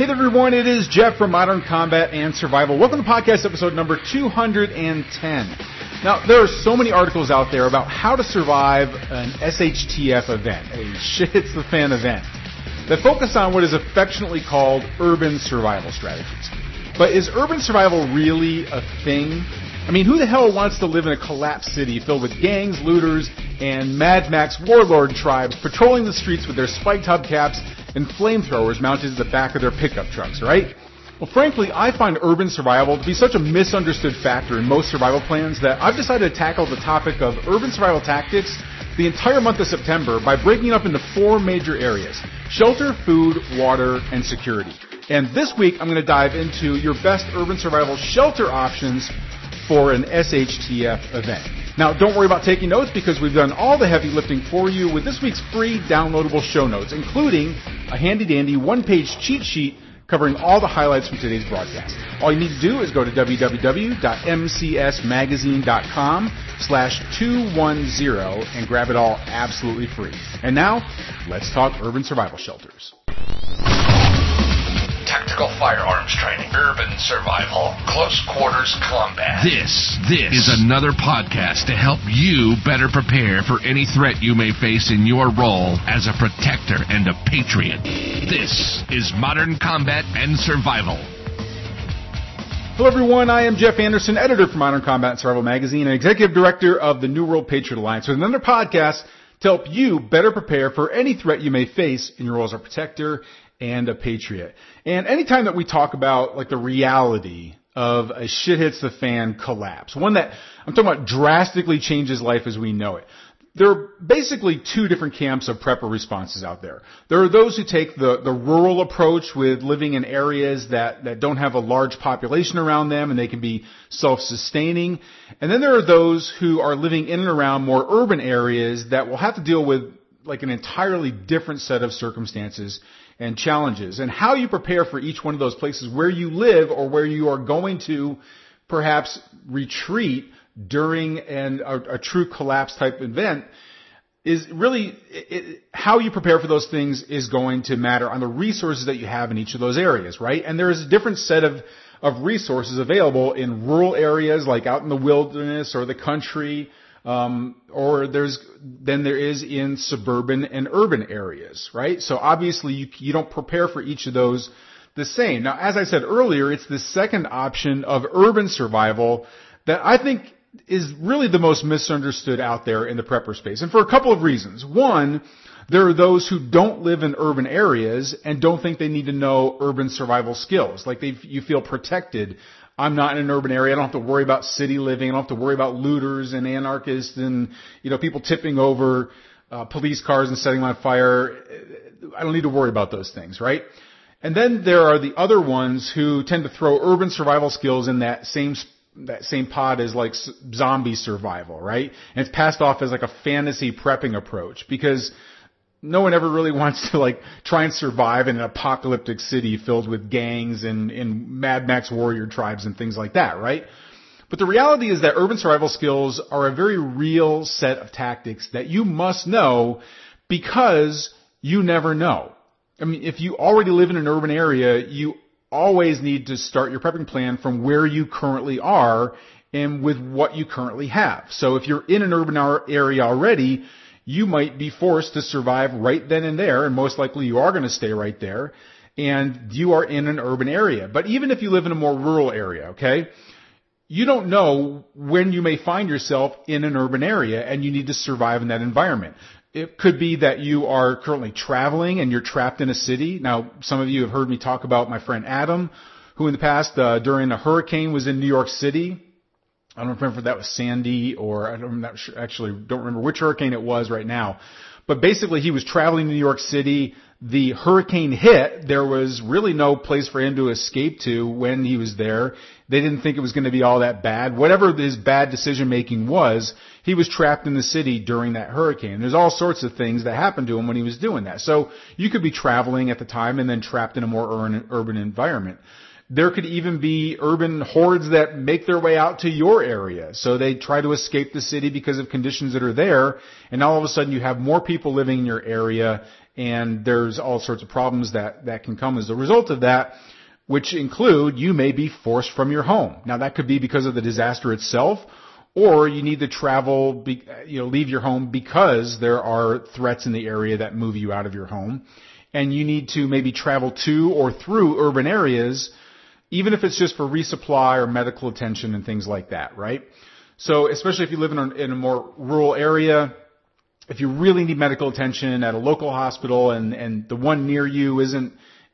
Hey there, everyone. It is Jeff from Modern Combat and Survival. Welcome to podcast episode number 210. Now, there are so many articles out there about how to survive an SHTF event, a shit hits the fan event, that focus on what is affectionately called urban survival strategies. But is urban survival really a thing? I mean, who the hell wants to live in a collapsed city filled with gangs, looters, and Mad Max warlord tribes patrolling the streets with their spiked hubcaps and flamethrowers mounted to the back of their pickup trucks, right? Well, frankly, I find urban survival to be such a misunderstood factor in most survival plans that I've decided to tackle the topic of urban survival tactics the entire month of September by breaking it up into four major areas. Shelter, food, water, and security. And this week, I'm going to dive into your best urban survival shelter options for an SHTF event. Now, don't worry about taking notes because we've done all the heavy lifting for you with this week's free downloadable show notes, including a handy dandy one page cheat sheet covering all the highlights from today's broadcast. All you need to do is go to www.mcsmagazine.com slash 210 and grab it all absolutely free. And now, let's talk urban survival shelters tactical firearms training, urban survival, close quarters combat. This, this is another podcast to help you better prepare for any threat you may face in your role as a protector and a patriot. This is Modern Combat and Survival. Hello everyone, I am Jeff Anderson, editor for Modern Combat and Survival Magazine and executive director of the New World Patriot Alliance with another podcast to help you better prepare for any threat you may face in your role as a protector and a patriot. And anytime that we talk about like the reality of a shit hits the fan collapse, one that I'm talking about drastically changes life as we know it. There are basically two different camps of prepper responses out there. There are those who take the, the rural approach with living in areas that, that don't have a large population around them and they can be self-sustaining. And then there are those who are living in and around more urban areas that will have to deal with like an entirely different set of circumstances and challenges and how you prepare for each one of those places where you live or where you are going to perhaps retreat during an, a, a true collapse type event is really it, how you prepare for those things is going to matter on the resources that you have in each of those areas, right? And there is a different set of of resources available in rural areas like out in the wilderness or the country um, or there's than there is in suburban and urban areas, right? So obviously you, you don't prepare for each of those the same. Now, as I said earlier, it's the second option of urban survival that I think is really the most misunderstood out there in the prepper space, and for a couple of reasons. One, there are those who don't live in urban areas and don't think they need to know urban survival skills. Like they, you feel protected I'm not in an urban area. I don't have to worry about city living. I don't have to worry about looters and anarchists and, you know, people tipping over uh, police cars and setting them on fire. I don't need to worry about those things, right? And then there are the other ones who tend to throw urban survival skills in that same that same pod as like zombie survival, right? And it's passed off as like a fantasy prepping approach because no one ever really wants to like try and survive in an apocalyptic city filled with gangs and, and Mad Max warrior tribes and things like that, right? But the reality is that urban survival skills are a very real set of tactics that you must know because you never know. I mean, if you already live in an urban area, you always need to start your prepping plan from where you currently are and with what you currently have. So if you're in an urban area already, you might be forced to survive right then and there, and most likely you are going to stay right there, and you are in an urban area. But even if you live in a more rural area, okay, you don't know when you may find yourself in an urban area and you need to survive in that environment. It could be that you are currently traveling and you're trapped in a city. Now, some of you have heard me talk about my friend Adam, who in the past, uh, during a hurricane was in New York City I don't remember if that was Sandy or I don't actually don't remember which hurricane it was right now. But basically he was traveling to New York City. The hurricane hit. There was really no place for him to escape to when he was there. They didn't think it was going to be all that bad. Whatever his bad decision making was, he was trapped in the city during that hurricane. There's all sorts of things that happened to him when he was doing that. So you could be traveling at the time and then trapped in a more urban environment. There could even be urban hordes that make their way out to your area. So they try to escape the city because of conditions that are there. And all of a sudden you have more people living in your area and there's all sorts of problems that, that can come as a result of that, which include you may be forced from your home. Now that could be because of the disaster itself, or you need to travel, be, you know, leave your home because there are threats in the area that move you out of your home, and you need to maybe travel to or through urban areas, even if it's just for resupply or medical attention and things like that, right? So especially if you live in a, in a more rural area, if you really need medical attention at a local hospital and, and the one near you isn't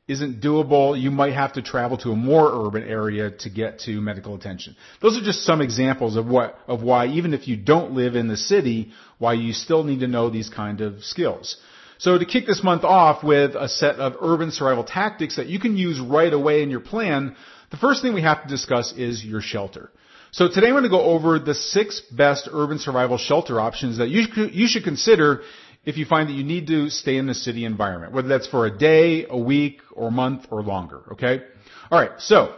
isn't doable, you might have to travel to a more urban area to get to medical attention. Those are just some examples of what, of why even if you don't live in the city, why you still need to know these kind of skills. So to kick this month off with a set of urban survival tactics that you can use right away in your plan, the first thing we have to discuss is your shelter. So today I'm going to go over the six best urban survival shelter options that you, should consider if you find that you need to stay in the city environment, whether that's for a day, a week, or a month, or longer, okay? Alright, so,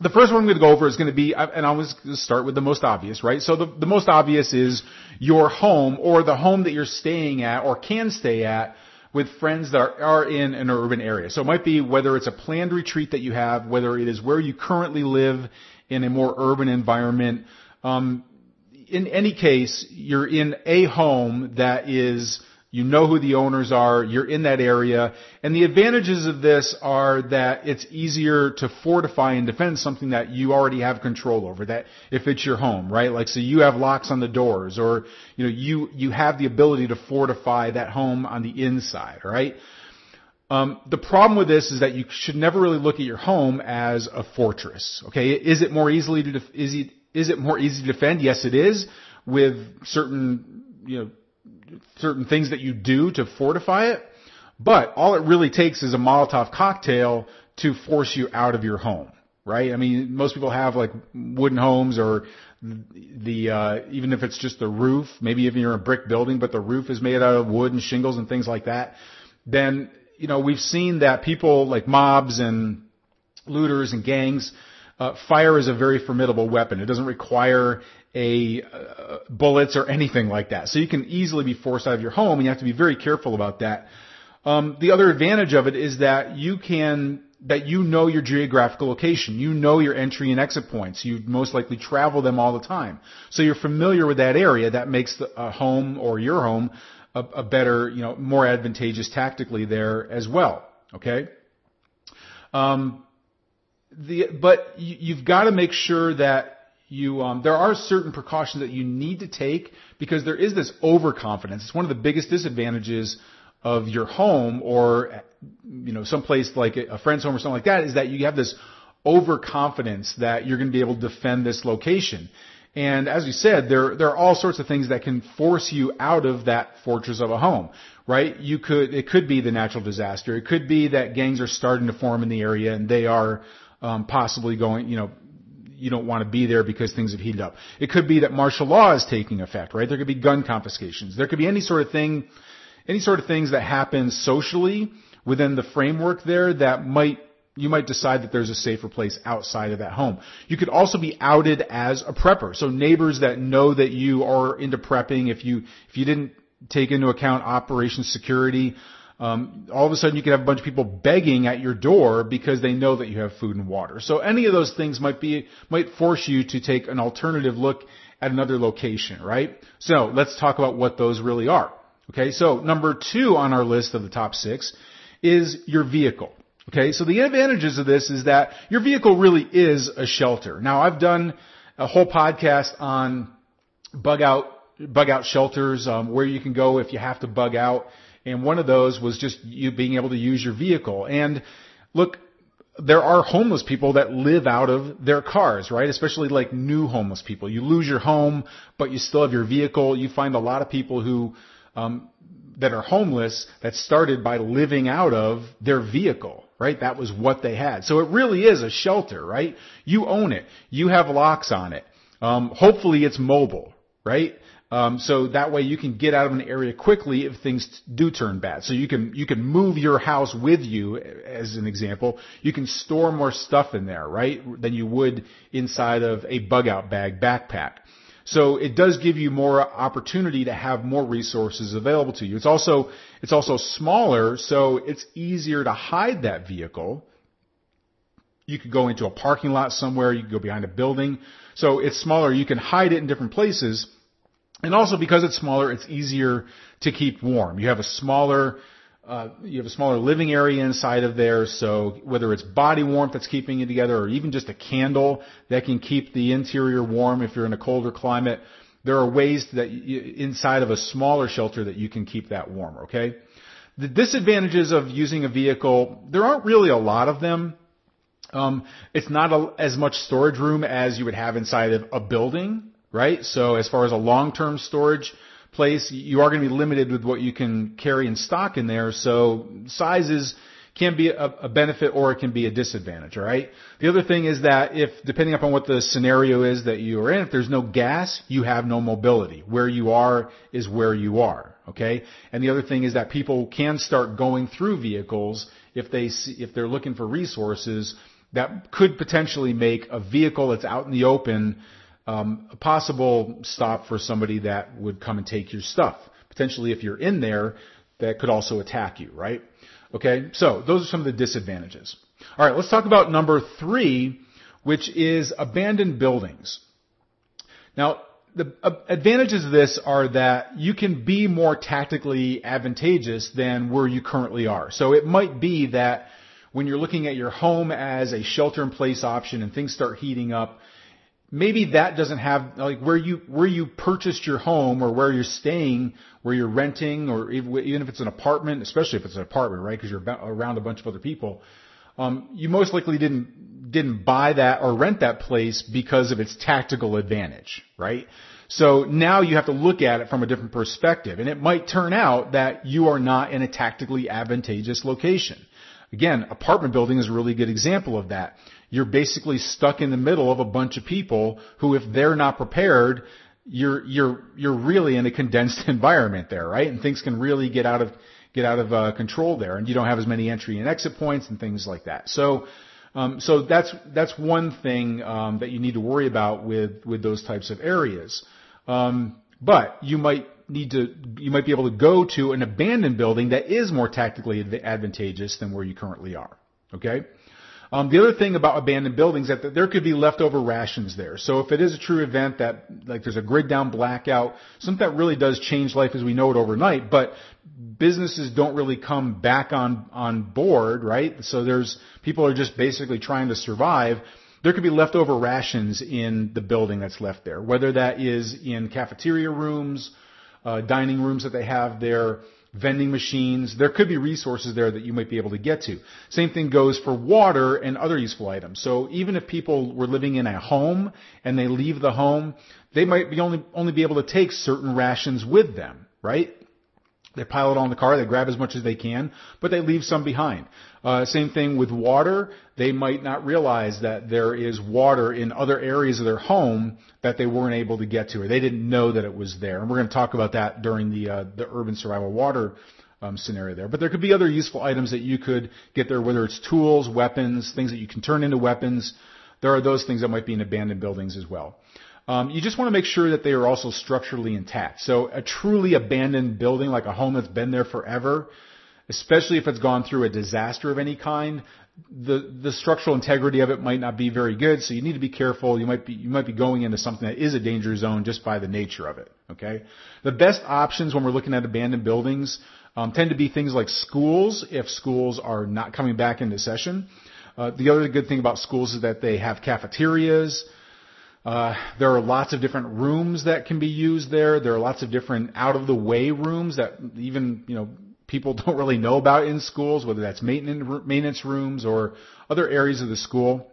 the first one I'm going to go over is going to be, and I was going to start with the most obvious, right? So the, the most obvious is your home, or the home that you're staying at, or can stay at, with friends that are, are in an urban area. So it might be whether it's a planned retreat that you have, whether it is where you currently live in a more urban environment, um, in any case, you're in a home that is, you know who the owners are, you're in that area, and the advantages of this are that it's easier to fortify and defend something that you already have control over, that if it's your home, right? Like, so you have locks on the doors, or, you know, you, you have the ability to fortify that home on the inside, right? Um, the problem with this is that you should never really look at your home as a fortress. Okay, is it more easily to def- is it is it more easy to defend? Yes, it is with certain, you know, certain things that you do to fortify it. But all it really takes is a Molotov cocktail to force you out of your home, right? I mean, most people have like wooden homes or the, uh, even if it's just the roof, maybe even you're in a brick building, but the roof is made out of wood and shingles and things like that. Then, you know, we've seen that people like mobs and looters and gangs, uh, fire is a very formidable weapon. It doesn't require a uh, bullets or anything like that. So you can easily be forced out of your home, and you have to be very careful about that. Um, the other advantage of it is that you can that you know your geographical location. You know your entry and exit points. You most likely travel them all the time. So you're familiar with that area. That makes the, a home or your home a, a better, you know, more advantageous tactically there as well. Okay. Um, the, but you, have got to make sure that you, um, there are certain precautions that you need to take because there is this overconfidence. It's one of the biggest disadvantages of your home or, you know, someplace like a friend's home or something like that is that you have this overconfidence that you're going to be able to defend this location. And as you said, there, there are all sorts of things that can force you out of that fortress of a home, right? You could, it could be the natural disaster. It could be that gangs are starting to form in the area and they are, um, possibly going, you know, you don't want to be there because things have heated up. It could be that martial law is taking effect, right? There could be gun confiscations. There could be any sort of thing, any sort of things that happen socially within the framework there that might you might decide that there's a safer place outside of that home. You could also be outed as a prepper. So neighbors that know that you are into prepping, if you, if you didn't take into account operation security, um, all of a sudden you could have a bunch of people begging at your door because they know that you have food and water. So any of those things might be might force you to take an alternative look at another location, right? So let's talk about what those really are. Okay, so number two on our list of the top six is your vehicle. Okay, so the advantages of this is that your vehicle really is a shelter. Now I've done a whole podcast on bug out bug out shelters, um, where you can go if you have to bug out. And one of those was just you being able to use your vehicle. And look, there are homeless people that live out of their cars, right? Especially like new homeless people. You lose your home, but you still have your vehicle. You find a lot of people who, um, that are homeless that started by living out of their vehicle, right? That was what they had. So it really is a shelter, right? You own it. You have locks on it. Um, hopefully it's mobile, right? Um, so that way you can get out of an area quickly if things do turn bad. So you can you can move your house with you, as an example. You can store more stuff in there, right, than you would inside of a bug out bag backpack. So it does give you more opportunity to have more resources available to you. It's also, it's also smaller, so it's easier to hide that vehicle. You could go into a parking lot somewhere, you could go behind a building. So it's smaller, you can hide it in different places. And also because it's smaller, it's easier to keep warm. You have a smaller, uh, you have a smaller living area inside of there, so whether it's body warmth that's keeping you together or even just a candle that can keep the interior warm if you're in a colder climate, there are ways that you, inside of a smaller shelter that you can keep that warm, okay? The disadvantages of using a vehicle, there aren't really a lot of them. Um, it's not a, as much storage room as you would have inside of a building, right? So as far as a long-term storage, place, you are going to be limited with what you can carry in stock in there. So sizes can be a, a, benefit or it can be a disadvantage, alright? The other thing is that if, depending upon what the scenario is that you are in, if there's no gas, you have no mobility. Where you are is where you are, okay? And the other thing is that people can start going through vehicles if they see, if they're looking for resources that could potentially make a vehicle that's out in the open um, a possible stop for somebody that would come and take your stuff. Potentially, if you're in there, that could also attack you, right? Okay, so those are some of the disadvantages. All right, let's talk about number three, which is abandoned buildings. Now, the advantages of this are that you can be more tactically advantageous than where you currently are. So it might be that when you're looking at your home as a shelter in place option and things start heating up, maybe that doesn't have like where you where you purchased your home or where you're staying, where you're renting, or even if it's an apartment, especially if it's an apartment, right? Because you're around a bunch of other people. Um, you most likely didn't didn't buy that or rent that place because of its tactical advantage, right? So now you have to look at it from a different perspective, and it might turn out that you are not in a tactically advantageous location. Again, apartment building is a really good example of that you're basically stuck in the middle of a bunch of people who, if they're not prepared, you're you're you're really in a condensed environment there, right? And things can really get out of get out of uh, control there, and you don't have as many entry and exit points and things like that. So. Um, so that's that's one thing um, that you need to worry about with with those types of areas. Um, but you might need to you might be able to go to an abandoned building that is more tactically advantageous than where you currently are. Okay. Um, the other thing about abandoned buildings is that there could be leftover rations there. So if it is a true event that like there's a grid down blackout, something that really does change life as we know it overnight, but businesses don't really come back on on board, right? So there's people are just basically trying to survive. There could be leftover rations in the building that's left there, whether that is in cafeteria rooms, uh, dining rooms that they have there, vending machines. There could be resources there that you might be able to get to. Same thing goes for water and other useful items. So even if people were living in a home and they leave the home, they might be only, only be able to take certain rations with them, right? They pile it on the car, they grab as much as they can, but they leave some behind. Uh, same thing with water. They might not realize that there is water in other areas of their home that they weren't able to get to, or they didn't know that it was there. And we're going to talk about that during the uh, the urban survival water um, scenario there. But there could be other useful items that you could get there, whether it's tools, weapons, things that you can turn into weapons. There are those things that might be in abandoned buildings as well. Um, you just want to make sure that they are also structurally intact. So a truly abandoned building, like a home that's been there forever, especially if it's gone through a disaster of any kind, the the structural integrity of it might not be very good. So you need to be careful. You might be you might be going into something that is a danger zone just by the nature of it. Okay. The best options when we're looking at abandoned buildings um, tend to be things like schools if schools are not coming back into session. Uh, the other good thing about schools is that they have cafeterias. Uh, there are lots of different rooms that can be used there. There are lots of different out of the way rooms that even, you know, people don't really know about in schools, whether that's maintenance, maintenance rooms or other areas of the school.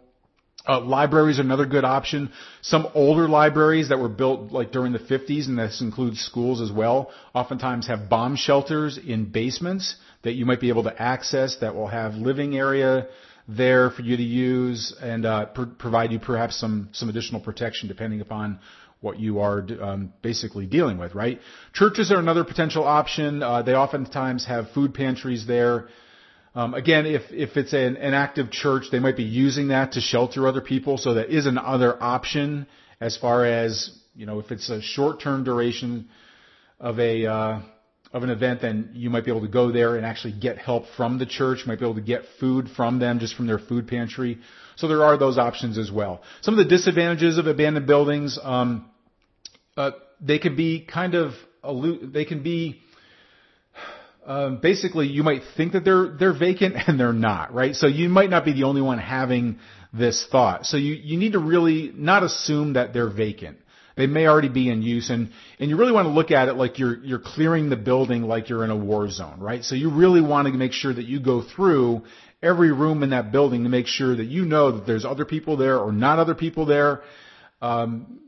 Uh, libraries are another good option. Some older libraries that were built like during the 50s, and this includes schools as well, oftentimes have bomb shelters in basements that you might be able to access that will have living area, there for you to use and uh, pr- provide you perhaps some some additional protection depending upon what you are um, basically dealing with, right? Churches are another potential option. Uh, they oftentimes have food pantries there. Um, again, if if it's an, an active church, they might be using that to shelter other people. So that is another option as far as you know, if it's a short-term duration of a, uh, of an event, then you might be able to go there and actually get help from the church. You might be able to get food from them just from their food pantry. So there are those options as well. Some of the disadvantages of abandoned buildings, um, uh, they can be kind of they can be um, basically you might think that they're they're vacant and they're not, right? So you might not be the only one having this thought. So you you need to really not assume that they're vacant. They may already be in use and, and you really want to look at it like you're, you're clearing the building like you're in a war zone, right? So you really want to make sure that you go through every room in that building to make sure that you know that there's other people there or not other people there. Um,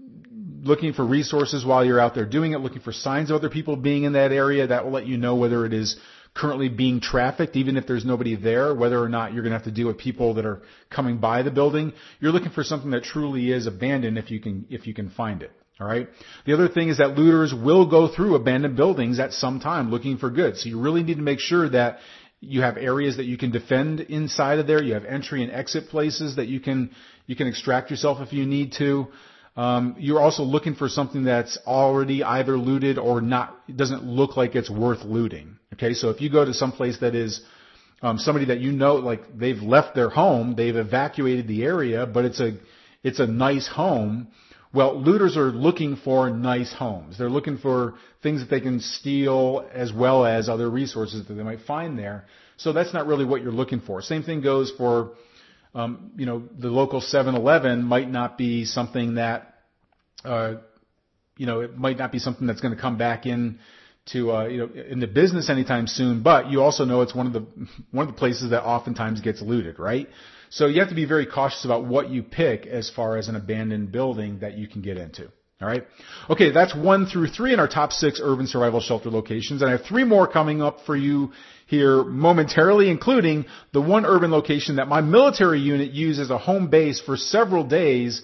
looking for resources while you're out there doing it, looking for signs of other people being in that area. That will let you know whether it is currently being trafficked, even if there's nobody there, whether or not you're going to have to deal with people that are coming by the building. You're looking for something that truly is abandoned if you can, if you can find it. All right. The other thing is that looters will go through abandoned buildings at some time looking for goods. So you really need to make sure that you have areas that you can defend inside of there. You have entry and exit places that you can you can extract yourself if you need to. Um, you're also looking for something that's already either looted or not, doesn't look like it's worth looting. Okay, so if you go to some place that is um, somebody that you know, like they've left their home, they've evacuated the area, but it's a it's a nice home. Well, looters are looking for nice homes. They're looking for things that they can steal as well as other resources that they might find there. So that's not really what you're looking for. Same thing goes for um, you know, the local 7-Eleven might not be something that, uh, you know, it might not be something that's going to come back in to, uh, you know, in the business anytime soon, but you also know it's one of the, one of the places that oftentimes gets looted, right? So you have to be very cautious about what you pick as far as an abandoned building that you can get into. All right. Okay, that's one through three in our top six urban survival shelter locations, and I have three more coming up for you here momentarily, including the one urban location that my military unit used as a home base for several days,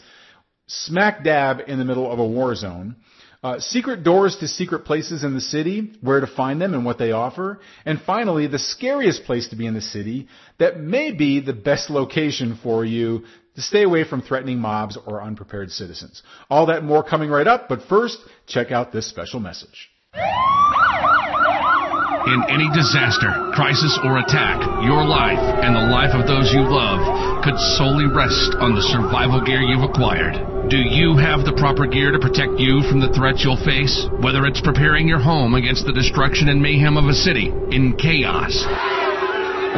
smack dab in the middle of a war zone. Uh, secret doors to secret places in the city, where to find them and what they offer. And finally, the scariest place to be in the city that may be the best location for you to stay away from threatening mobs or unprepared citizens. All that more coming right up, but first, check out this special message. In any disaster, crisis, or attack, your life and the life of those you love could solely rest on the survival gear you've acquired. Do you have the proper gear to protect you from the threats you'll face? Whether it's preparing your home against the destruction and mayhem of a city in chaos,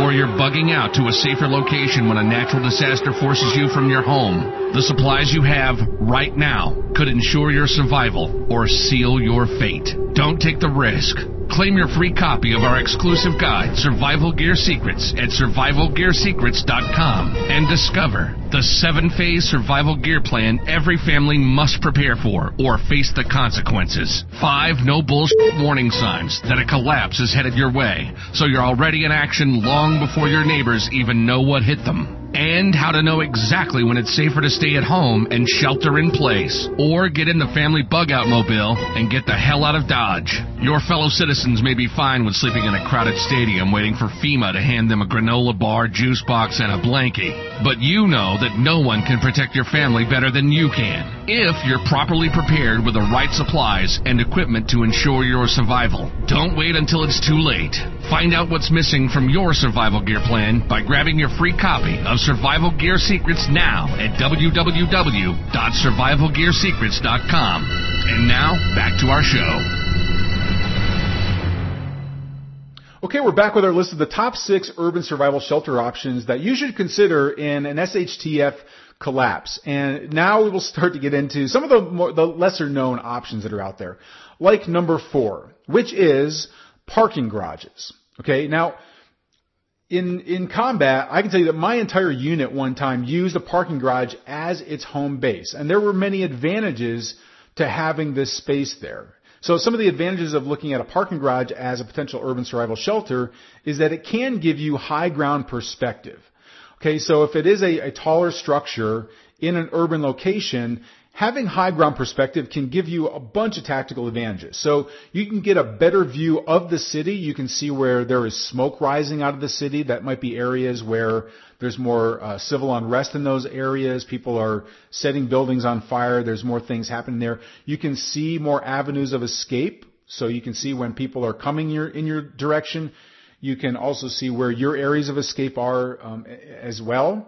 or you're bugging out to a safer location when a natural disaster forces you from your home, the supplies you have right now could ensure your survival or seal your fate. Don't take the risk. Claim your free copy of our exclusive guide, Survival Gear Secrets, at survivalgearsecrets.com and discover the seven phase survival gear plan every family must prepare for or face the consequences. Five no bullshit warning signs that a collapse is headed your way, so you're already in action long before your neighbors even know what hit them and how to know exactly when it's safer to stay at home and shelter in place, or get in the family bug out mobile and get the hell out of Dodge. Your fellow citizens may be fine with sleeping in a crowded stadium waiting for FEMA to hand them a granola bar, juice box, and a blankie. But you know that no one can protect your family better than you can if you're properly prepared with the right supplies and equipment to ensure your survival. Don't wait until it's too late. Find out what's missing from your survival gear plan by grabbing your free copy of Survival Gear Secrets now at www.survivalgearsecrets.com. And now, back to our show. Okay, we're back with our list of the top six urban survival shelter options that you should consider in an SHTF collapse. And now we will start to get into some of the more, the lesser known options that are out there. Like number four, which is parking garages. Okay, now in in combat, I can tell you that my entire unit one time used a parking garage as its home base, and there were many advantages to having this space there. So some of the advantages of looking at a parking garage as a potential urban survival shelter is that it can give you high ground perspective. Okay, so if it is a, a taller structure in an urban location, having high ground perspective can give you a bunch of tactical advantages. So you can get a better view of the city. You can see where there is smoke rising out of the city. That might be areas where there's more uh, civil unrest in those areas. People are setting buildings on fire. There's more things happening there. You can see more avenues of escape. So you can see when people are coming your, in your direction. You can also see where your areas of escape are um, as well.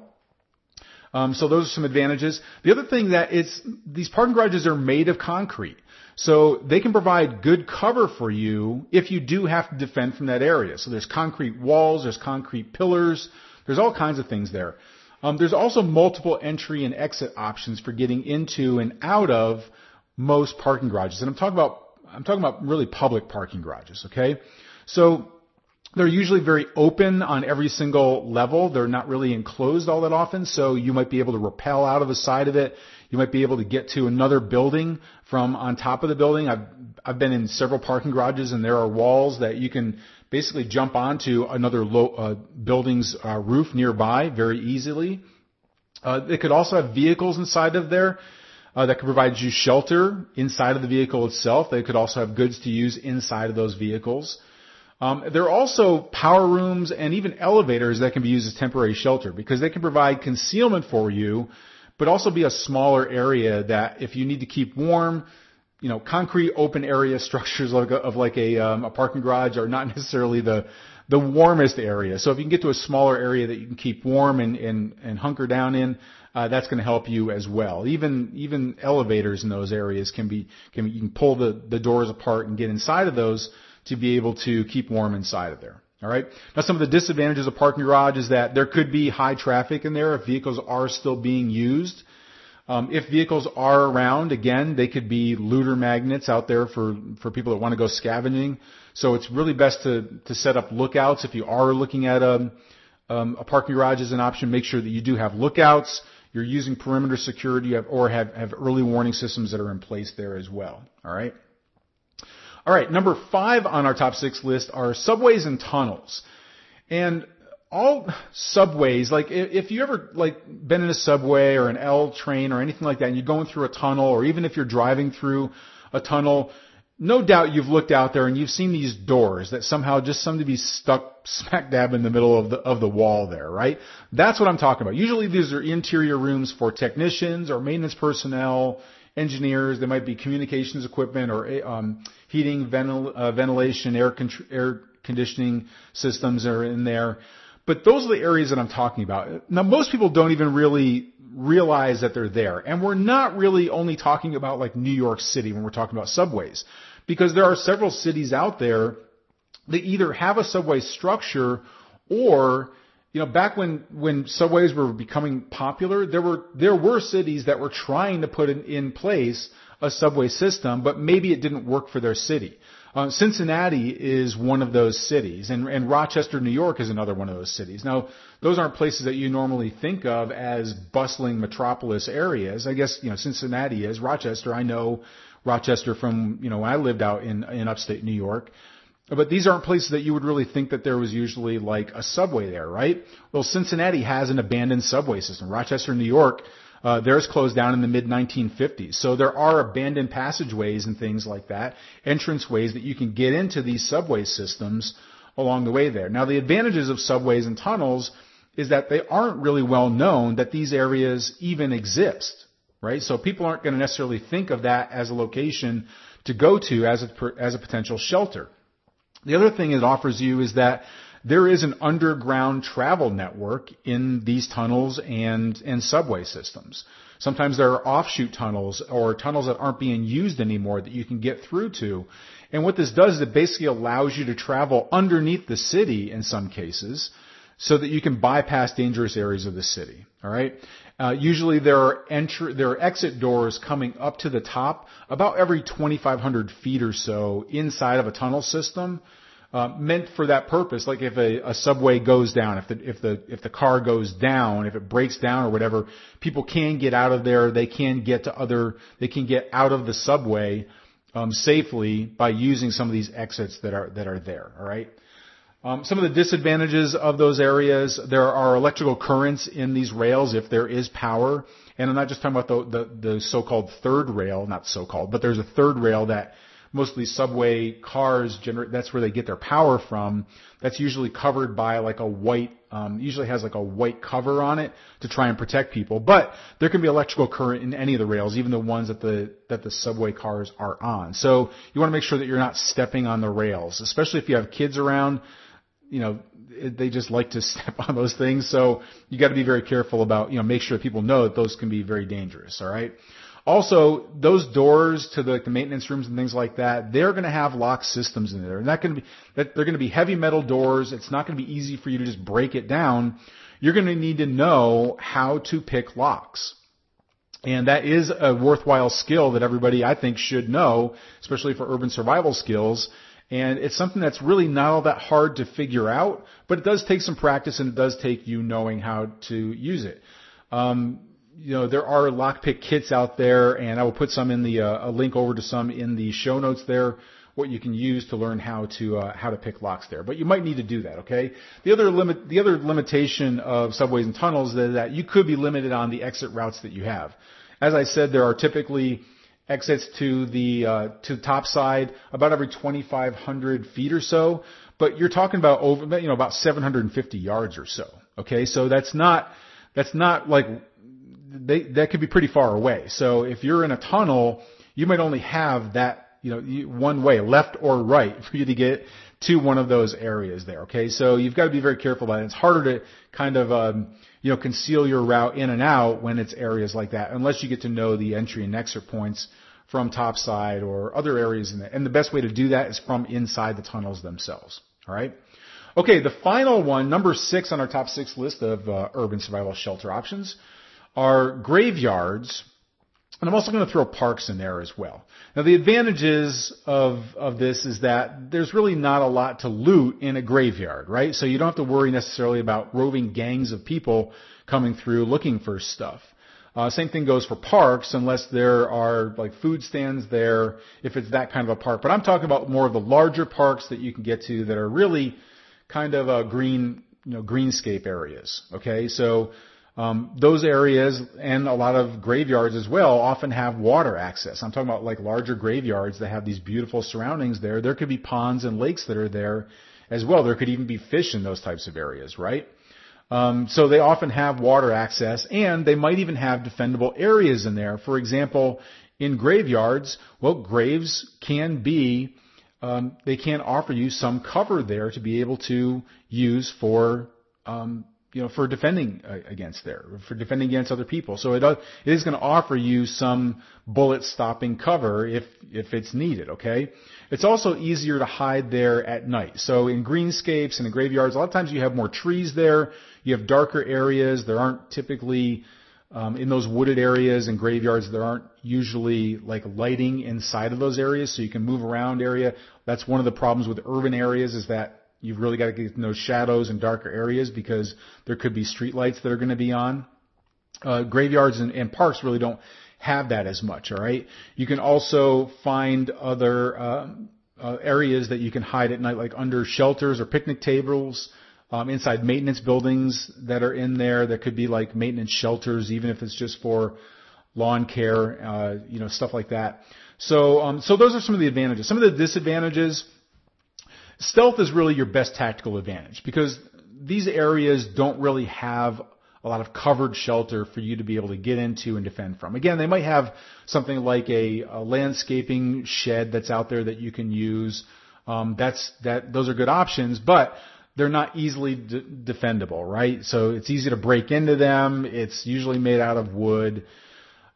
Um, so those are some advantages. The other thing that it's these parking garages are made of concrete. So they can provide good cover for you if you do have to defend from that area. So there's concrete walls, there's concrete pillars, there's all kinds of things there. Um, there's also multiple entry and exit options for getting into and out of most parking garages. And I'm talking about I'm talking about really public parking garages, okay? So they're usually very open on every single level. They're not really enclosed all that often, so you might be able to rappel out of the side of it. You might be able to get to another building from on top of the building. I've I've been in several parking garages, and there are walls that you can basically jump onto another low, uh, building's uh, roof nearby very easily. Uh, it could also have vehicles inside of there. Uh, that could provide you shelter inside of the vehicle itself. They could also have goods to use inside of those vehicles. Um, there are also power rooms and even elevators that can be used as temporary shelter because they can provide concealment for you, but also be a smaller area that if you need to keep warm, you know, concrete open area structures of like a, um, a parking garage are not necessarily the the warmest area. So if you can get to a smaller area that you can keep warm and and, and hunker down in, uh, that's going to help you as well. Even even elevators in those areas can be can you can pull the the doors apart and get inside of those to be able to keep warm inside of there. All right. Now, some of the disadvantages of parking garage is that there could be high traffic in there if vehicles are still being used. Um, if vehicles are around, again, they could be looter magnets out there for for people that want to go scavenging. So it's really best to to set up lookouts if you are looking at a um, a parking garage as an option. Make sure that you do have lookouts. You're using perimeter security or have have early warning systems that are in place there as well. All right. All right, number five on our top six list are subways and tunnels. And all subways, like if you ever like been in a subway or an L train or anything like that, and you're going through a tunnel, or even if you're driving through a tunnel, no doubt you've looked out there and you've seen these doors that somehow just seem to be stuck smack dab in the middle of the of the wall there, right? That's what I'm talking about. Usually these are interior rooms for technicians or maintenance personnel, engineers. There might be communications equipment or um, heating, ventil, uh, ventilation, air, con- air conditioning systems are in there. But those are the areas that I'm talking about. Now, most people don't even really realize that they're there. And we're not really only talking about like New York City when we're talking about subways. Because there are several cities out there that either have a subway structure or you know, back when, when subways were becoming popular, there were, there were cities that were trying to put in, in place a subway system, but maybe it didn't work for their city. Uh, Cincinnati is one of those cities, and, and Rochester, New York is another one of those cities. Now, those aren't places that you normally think of as bustling metropolis areas. I guess, you know, Cincinnati is. Rochester, I know Rochester from, you know, when I lived out in, in upstate New York. But these aren't places that you would really think that there was usually like a subway there, right? Well, Cincinnati has an abandoned subway system. Rochester, New York, uh, theirs closed down in the mid 1950s. So there are abandoned passageways and things like that, entranceways that you can get into these subway systems along the way there. Now the advantages of subways and tunnels is that they aren't really well known that these areas even exist, right? So people aren't going to necessarily think of that as a location to go to as a, as a potential shelter. The other thing it offers you is that there is an underground travel network in these tunnels and, and subway systems. Sometimes there are offshoot tunnels or tunnels that aren't being used anymore that you can get through to. And what this does is it basically allows you to travel underneath the city in some cases so that you can bypass dangerous areas of the city. All right. Uh, usually there are enter there are exit doors coming up to the top about every 2,500 feet or so inside of a tunnel system. Uh, meant for that purpose. Like if a, a subway goes down, if the if the if the car goes down, if it breaks down or whatever, people can get out of there. They can get to other. They can get out of the subway um, safely by using some of these exits that are that are there. All right. Um, some of the disadvantages of those areas, there are electrical currents in these rails if there is power. And I'm not just talking about the, the, the so-called third rail, not so-called, but there's a third rail that mostly subway cars generate, that's where they get their power from. That's usually covered by like a white, um, usually has like a white cover on it to try and protect people. But there can be electrical current in any of the rails, even the ones that the, that the subway cars are on. So you want to make sure that you're not stepping on the rails, especially if you have kids around you know, they just like to step on those things. So you got to be very careful about, you know, make sure people know that those can be very dangerous. All right. Also, those doors to the, the maintenance rooms and things like that, they're going to have lock systems in there. And that going to be, that they're going to be heavy metal doors. It's not going to be easy for you to just break it down. You're going to need to know how to pick locks. And that is a worthwhile skill that everybody, I think, should know, especially for urban survival skills. And it's something that's really not all that hard to figure out, but it does take some practice and it does take you knowing how to use it. Um, you know, there are lockpick kits out there, and I will put some in the uh, a link over to some in the show notes there. What you can use to learn how to uh, how to pick locks there, but you might need to do that. Okay. The other limit, the other limitation of subways and tunnels is that you could be limited on the exit routes that you have. As I said, there are typically exits to the uh, to top side about every 2,500 feet or so, but you're talking about over you know about 750 yards or so. Okay, so that's not that's not like they, that could be pretty far away. So if you're in a tunnel, you might only have that, you know, one way, left or right, for you to get to one of those areas there. Okay, so you've got to be very careful about it. It's harder to kind of, um, you know, conceal your route in and out when it's areas like that, unless you get to know the entry and exit points from topside or other areas in. And the best way to do that is from inside the tunnels themselves. All right. Okay, the final one, number six on our top six list of uh, urban survival shelter options, are graveyards, and I'm also going to throw parks in there as well. Now the advantages of, of this is that there's really not a lot to loot in a graveyard, right? So you don't have to worry necessarily about roving gangs of people coming through looking for stuff. Uh, same thing goes for parks unless there are like food stands there, if it's that kind of a park. But I'm talking about more of the larger parks that you can get to that are really kind of a green, you know, greenscape areas. Okay. So, um, those areas and a lot of graveyards as well often have water access. I'm talking about like larger graveyards that have these beautiful surroundings there. There could be ponds and lakes that are there as well. There could even be fish in those types of areas, right? Um, so they often have water access and they might even have defendable areas in there. For example, in graveyards, well, graves can be, um, they can offer you some cover there to be able to use for um, you know, for defending uh, against there, for defending against other people. So it, it is going to offer you some bullet stopping cover if, if it's needed, okay? It's also easier to hide there at night. So in greenscapes and in graveyards, a lot of times you have more trees there, you have darker areas, there aren't typically, um, in those wooded areas and graveyards, there aren't usually like lighting inside of those areas, so you can move around area. That's one of the problems with urban areas is that You've really got to get in those shadows and darker areas because there could be street lights that are going to be on. Uh, graveyards and, and parks really don't have that as much. All right. You can also find other uh, uh, areas that you can hide at night, like under shelters or picnic tables, um, inside maintenance buildings that are in there. That could be like maintenance shelters, even if it's just for lawn care, uh, you know, stuff like that. So, um, so those are some of the advantages. Some of the disadvantages Stealth is really your best tactical advantage because these areas don't really have a lot of covered shelter for you to be able to get into and defend from. Again, they might have something like a, a landscaping shed that's out there that you can use. Um, that's that; those are good options, but they're not easily de- defendable, right? So it's easy to break into them. It's usually made out of wood.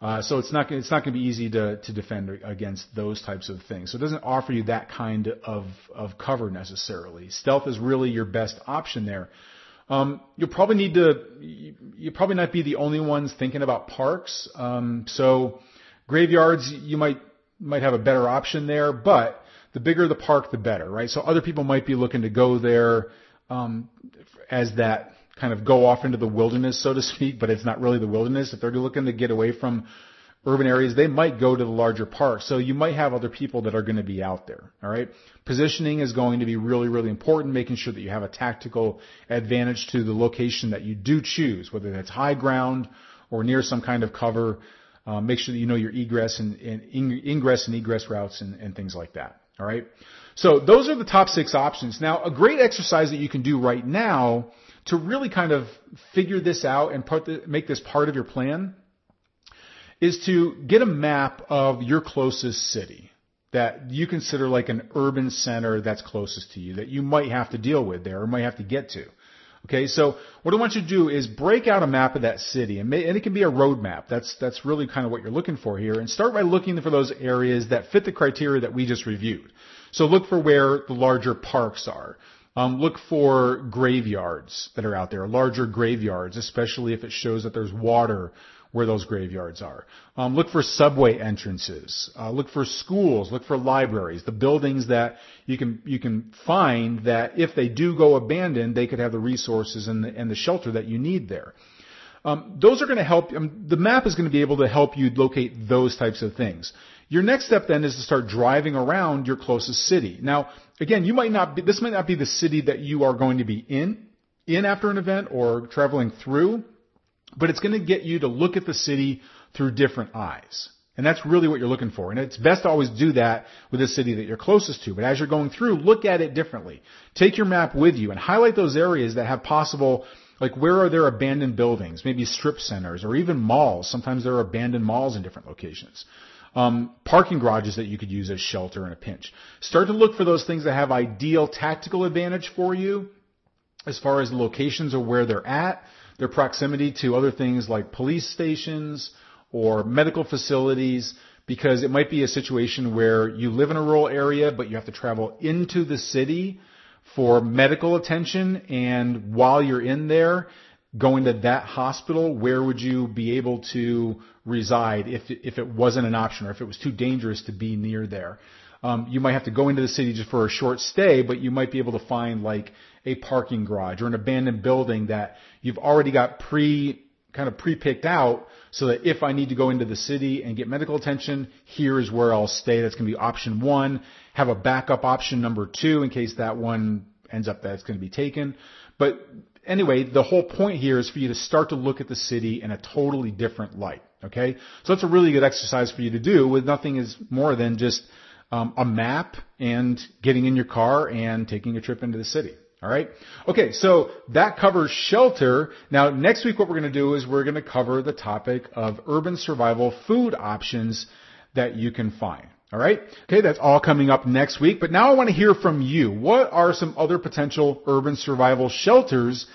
Uh, so it's not it's not going to be easy to to defend against those types of things. So it doesn't offer you that kind of of cover necessarily. Stealth is really your best option there. Um, you'll probably need to you, you probably not be the only ones thinking about parks. Um, so graveyards you might might have a better option there, but the bigger the park, the better, right? So other people might be looking to go there um, as that kind of go off into the wilderness, so to speak, but it's not really the wilderness. If they're looking to get away from urban areas, they might go to the larger parks. So you might have other people that are going to be out there. All right. Positioning is going to be really, really important, making sure that you have a tactical advantage to the location that you do choose, whether that's high ground or near some kind of cover. Um, make sure that you know your egress and, and ingress and egress routes and, and things like that. All right. So those are the top six options. Now, a great exercise that you can do right now to really kind of figure this out and the, make this part of your plan is to get a map of your closest city that you consider like an urban center that's closest to you that you might have to deal with there or might have to get to. Okay, so what I want you to do is break out a map of that city, and, may, and it can be a road map. That's that's really kind of what you're looking for here, and start by looking for those areas that fit the criteria that we just reviewed. So look for where the larger parks are. Um, look for graveyards that are out there, larger graveyards, especially if it shows that there's water where those graveyards are. Um, look for subway entrances. Uh, look for schools. Look for libraries. The buildings that you can you can find that if they do go abandoned, they could have the resources and the, and the shelter that you need there. Um, those are going to help. Um, the map is going to be able to help you locate those types of things. Your next step then is to start driving around your closest city. Now, again, you might not be, this might not be the city that you are going to be in, in after an event or traveling through, but it's going to get you to look at the city through different eyes. And that's really what you're looking for. And it's best to always do that with the city that you're closest to. But as you're going through, look at it differently. Take your map with you and highlight those areas that have possible, like where are there abandoned buildings, maybe strip centers or even malls. Sometimes there are abandoned malls in different locations um, parking garages that you could use as shelter in a pinch. Start to look for those things that have ideal tactical advantage for you as far as locations or where they're at, their proximity to other things like police stations or medical facilities, because it might be a situation where you live in a rural area, but you have to travel into the city for medical attention, and while you're in there, going to that hospital, where would you be able to reside if if it wasn't an option or if it was too dangerous to be near there? Um, you might have to go into the city just for a short stay, but you might be able to find like a parking garage or an abandoned building that you've already got pre kind of pre-picked out so that if I need to go into the city and get medical attention, here is where I'll stay. That's going to be option one. Have a backup option number two in case that one ends up that's going to be taken. But anyway, the whole point here is for you to start to look at the city in a totally different light. Okay, so that's a really good exercise for you to do with nothing is more than just um, a map and getting in your car and taking a trip into the city. All right. Okay, so that covers shelter. Now, next week, what we're going to do is we're going to cover the topic of urban survival food options that you can find. All right. Okay, that's all coming up next week. But now I want to hear from you. What are some other potential urban survival shelters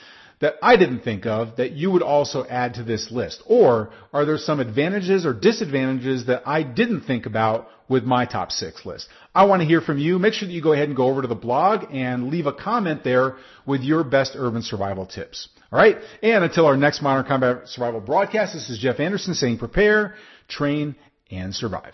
that I didn't think of that you would also add to this list? Or are there some advantages or disadvantages that I didn't think about with my top six list? I want to hear from you. Make sure that you go ahead and go over to the blog and leave a comment there with your best urban survival tips. All right. And until our next Modern Combat Survival broadcast, this is Jeff Anderson saying prepare, train, and survive.